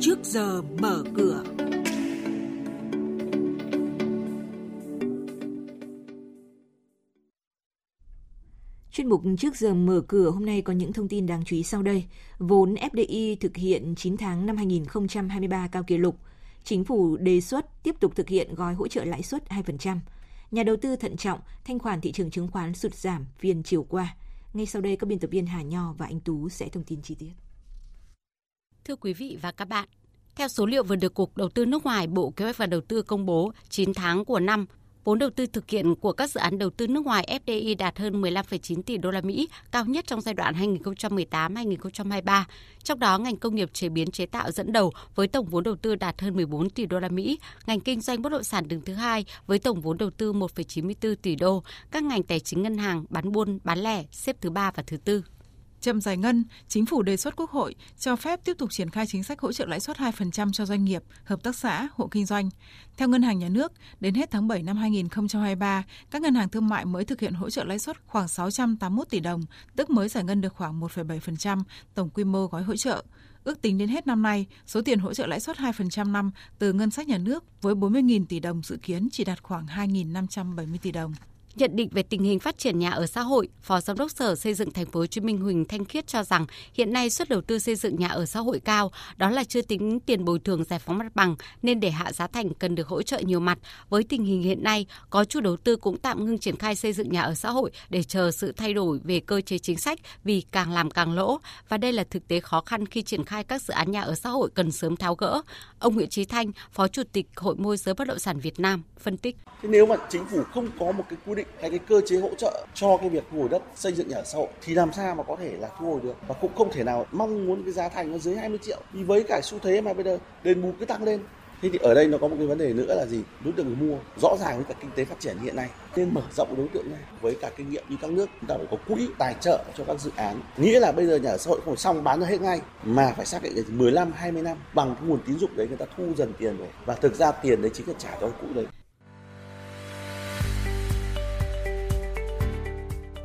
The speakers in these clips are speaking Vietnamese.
trước giờ mở cửa. Chuyên mục trước giờ mở cửa hôm nay có những thông tin đáng chú ý sau đây. Vốn FDI thực hiện 9 tháng năm 2023 cao kỷ lục. Chính phủ đề xuất tiếp tục thực hiện gói hỗ trợ lãi suất 2%. Nhà đầu tư thận trọng, thanh khoản thị trường chứng khoán sụt giảm phiên chiều qua. Ngay sau đây, các biên tập viên Hà Nho và Anh Tú sẽ thông tin chi tiết. Thưa quý vị và các bạn, theo số liệu vừa được Cục Đầu tư nước ngoài Bộ Kế hoạch và Đầu tư công bố 9 tháng của năm, vốn đầu tư thực hiện của các dự án đầu tư nước ngoài FDI đạt hơn 15,9 tỷ đô la Mỹ, cao nhất trong giai đoạn 2018-2023. Trong đó, ngành công nghiệp chế biến chế tạo dẫn đầu với tổng vốn đầu tư đạt hơn 14 tỷ đô la Mỹ, ngành kinh doanh bất động sản đứng thứ hai với tổng vốn đầu tư 1,94 tỷ đô, các ngành tài chính ngân hàng, bán buôn, bán lẻ xếp thứ ba và thứ tư. Chậm giải ngân, chính phủ đề xuất Quốc hội cho phép tiếp tục triển khai chính sách hỗ trợ lãi suất 2% cho doanh nghiệp, hợp tác xã, hộ kinh doanh. Theo Ngân hàng Nhà nước, đến hết tháng 7 năm 2023, các ngân hàng thương mại mới thực hiện hỗ trợ lãi suất khoảng 681 tỷ đồng, tức mới giải ngân được khoảng 1,7% tổng quy mô gói hỗ trợ. Ước tính đến hết năm nay, số tiền hỗ trợ lãi suất 2% năm từ ngân sách nhà nước với 40.000 tỷ đồng dự kiến chỉ đạt khoảng 2.570 tỷ đồng. Nhận định về tình hình phát triển nhà ở xã hội, Phó Giám đốc Sở Xây dựng Thành phố Hồ Chí Minh Huỳnh Thanh Khiết cho rằng hiện nay suất đầu tư xây dựng nhà ở xã hội cao, đó là chưa tính tiền bồi thường giải phóng mặt bằng nên để hạ giá thành cần được hỗ trợ nhiều mặt. Với tình hình hiện nay, có chủ đầu tư cũng tạm ngưng triển khai xây dựng nhà ở xã hội để chờ sự thay đổi về cơ chế chính sách vì càng làm càng lỗ và đây là thực tế khó khăn khi triển khai các dự án nhà ở xã hội cần sớm tháo gỡ. Ông Nguyễn Chí Thanh, Phó Chủ tịch Hội môi giới bất động sản Việt Nam phân tích. Thế nếu mà chính phủ không có một cái quy định hay cái cơ chế hỗ trợ cho cái việc thu hồi đất, xây dựng nhà ở xã hội thì làm sao mà có thể là thu hồi được và cũng không thể nào mong muốn cái giá thành nó dưới 20 triệu vì với cả xu thế mà bây giờ đền bù cứ tăng lên Thế thì ở đây nó có một cái vấn đề nữa là gì? Đối tượng người mua, rõ ràng với cả kinh tế phát triển hiện nay, nên mở rộng đối tượng này với cả kinh nghiệm như các nước, chúng ta phải có quỹ tài trợ cho các dự án. Nghĩa là bây giờ nhà ở xã hội không phải xong bán ra hết ngay, mà phải xác định là 15 20 năm bằng cái nguồn tín dụng đấy người ta thu dần tiền về và thực ra tiền đấy chính là trả cho quỹ đấy.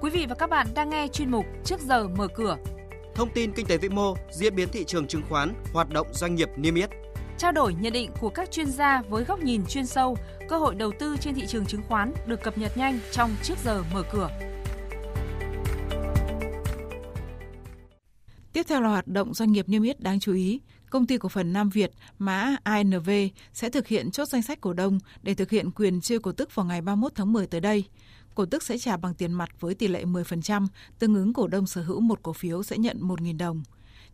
Quý vị và các bạn đang nghe chuyên mục Trước giờ mở cửa. Thông tin kinh tế vĩ mô, diễn biến thị trường chứng khoán, hoạt động doanh nghiệp niêm yết. Trao đổi nhận định của các chuyên gia với góc nhìn chuyên sâu, cơ hội đầu tư trên thị trường chứng khoán được cập nhật nhanh trong Trước giờ mở cửa. Tiếp theo là hoạt động doanh nghiệp niêm yết đáng chú ý. Công ty cổ phần Nam Việt, mã ANV sẽ thực hiện chốt danh sách cổ đông để thực hiện quyền chia cổ tức vào ngày 31 tháng 10 tới đây cổ tức sẽ trả bằng tiền mặt với tỷ lệ 10%, tương ứng cổ đông sở hữu một cổ phiếu sẽ nhận 1.000 đồng.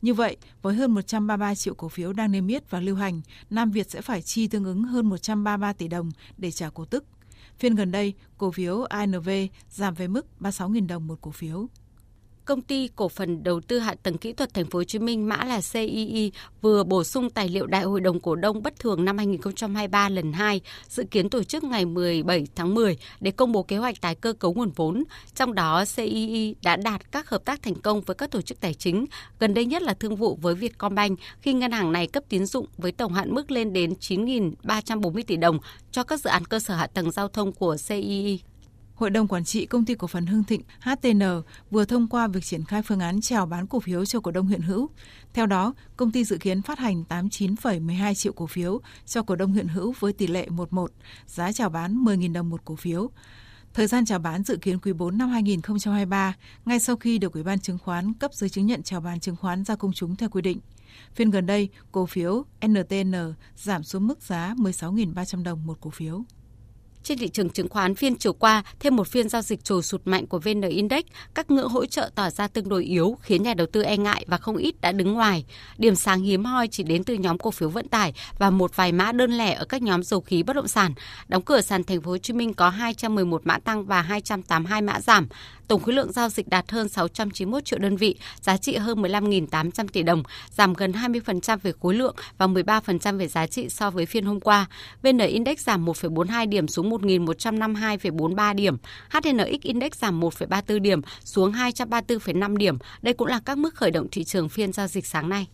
Như vậy, với hơn 133 triệu cổ phiếu đang niêm yết và lưu hành, Nam Việt sẽ phải chi tương ứng hơn 133 tỷ đồng để trả cổ tức. Phiên gần đây, cổ phiếu ANV giảm về mức 36.000 đồng một cổ phiếu. Công ty cổ phần đầu tư hạ tầng kỹ thuật Thành phố Hồ Chí Minh mã là CII vừa bổ sung tài liệu Đại hội đồng cổ đông bất thường năm 2023 lần 2, dự kiến tổ chức ngày 17 tháng 10 để công bố kế hoạch tái cơ cấu nguồn vốn. Trong đó, CII đã đạt các hợp tác thành công với các tổ chức tài chính, gần đây nhất là thương vụ với Vietcombank khi ngân hàng này cấp tín dụng với tổng hạn mức lên đến 9.340 tỷ đồng cho các dự án cơ sở hạ tầng giao thông của CII. Hội đồng Quản trị Công ty Cổ phần Hưng Thịnh HTN vừa thông qua việc triển khai phương án chào bán cổ phiếu cho cổ đông hiện hữu. Theo đó, công ty dự kiến phát hành 89,12 triệu cổ phiếu cho cổ đông hiện hữu với tỷ lệ 11, giá chào bán 10.000 đồng một cổ phiếu. Thời gian chào bán dự kiến quý 4 năm 2023, ngay sau khi được Ủy ban chứng khoán cấp giấy chứng nhận chào bán chứng khoán ra công chúng theo quy định. Phiên gần đây, cổ phiếu NTN giảm xuống mức giá 16.300 đồng một cổ phiếu. Trên thị trường chứng khoán phiên chiều qua, thêm một phiên giao dịch trồi sụt mạnh của VN Index, các ngưỡng hỗ trợ tỏ ra tương đối yếu khiến nhà đầu tư e ngại và không ít đã đứng ngoài. Điểm sáng hiếm hoi chỉ đến từ nhóm cổ phiếu vận tải và một vài mã đơn lẻ ở các nhóm dầu khí bất động sản. Đóng cửa sàn thành phố Hồ Chí Minh có 211 mã tăng và 282 mã giảm. Tổng khối lượng giao dịch đạt hơn 691 triệu đơn vị, giá trị hơn 15.800 tỷ đồng, giảm gần 20% về khối lượng và 13% về giá trị so với phiên hôm qua. VN Index giảm 1,42 điểm xuống 1.152,43 điểm. HNX Index giảm 1,34 điểm xuống 234,5 điểm. Đây cũng là các mức khởi động thị trường phiên giao dịch sáng nay.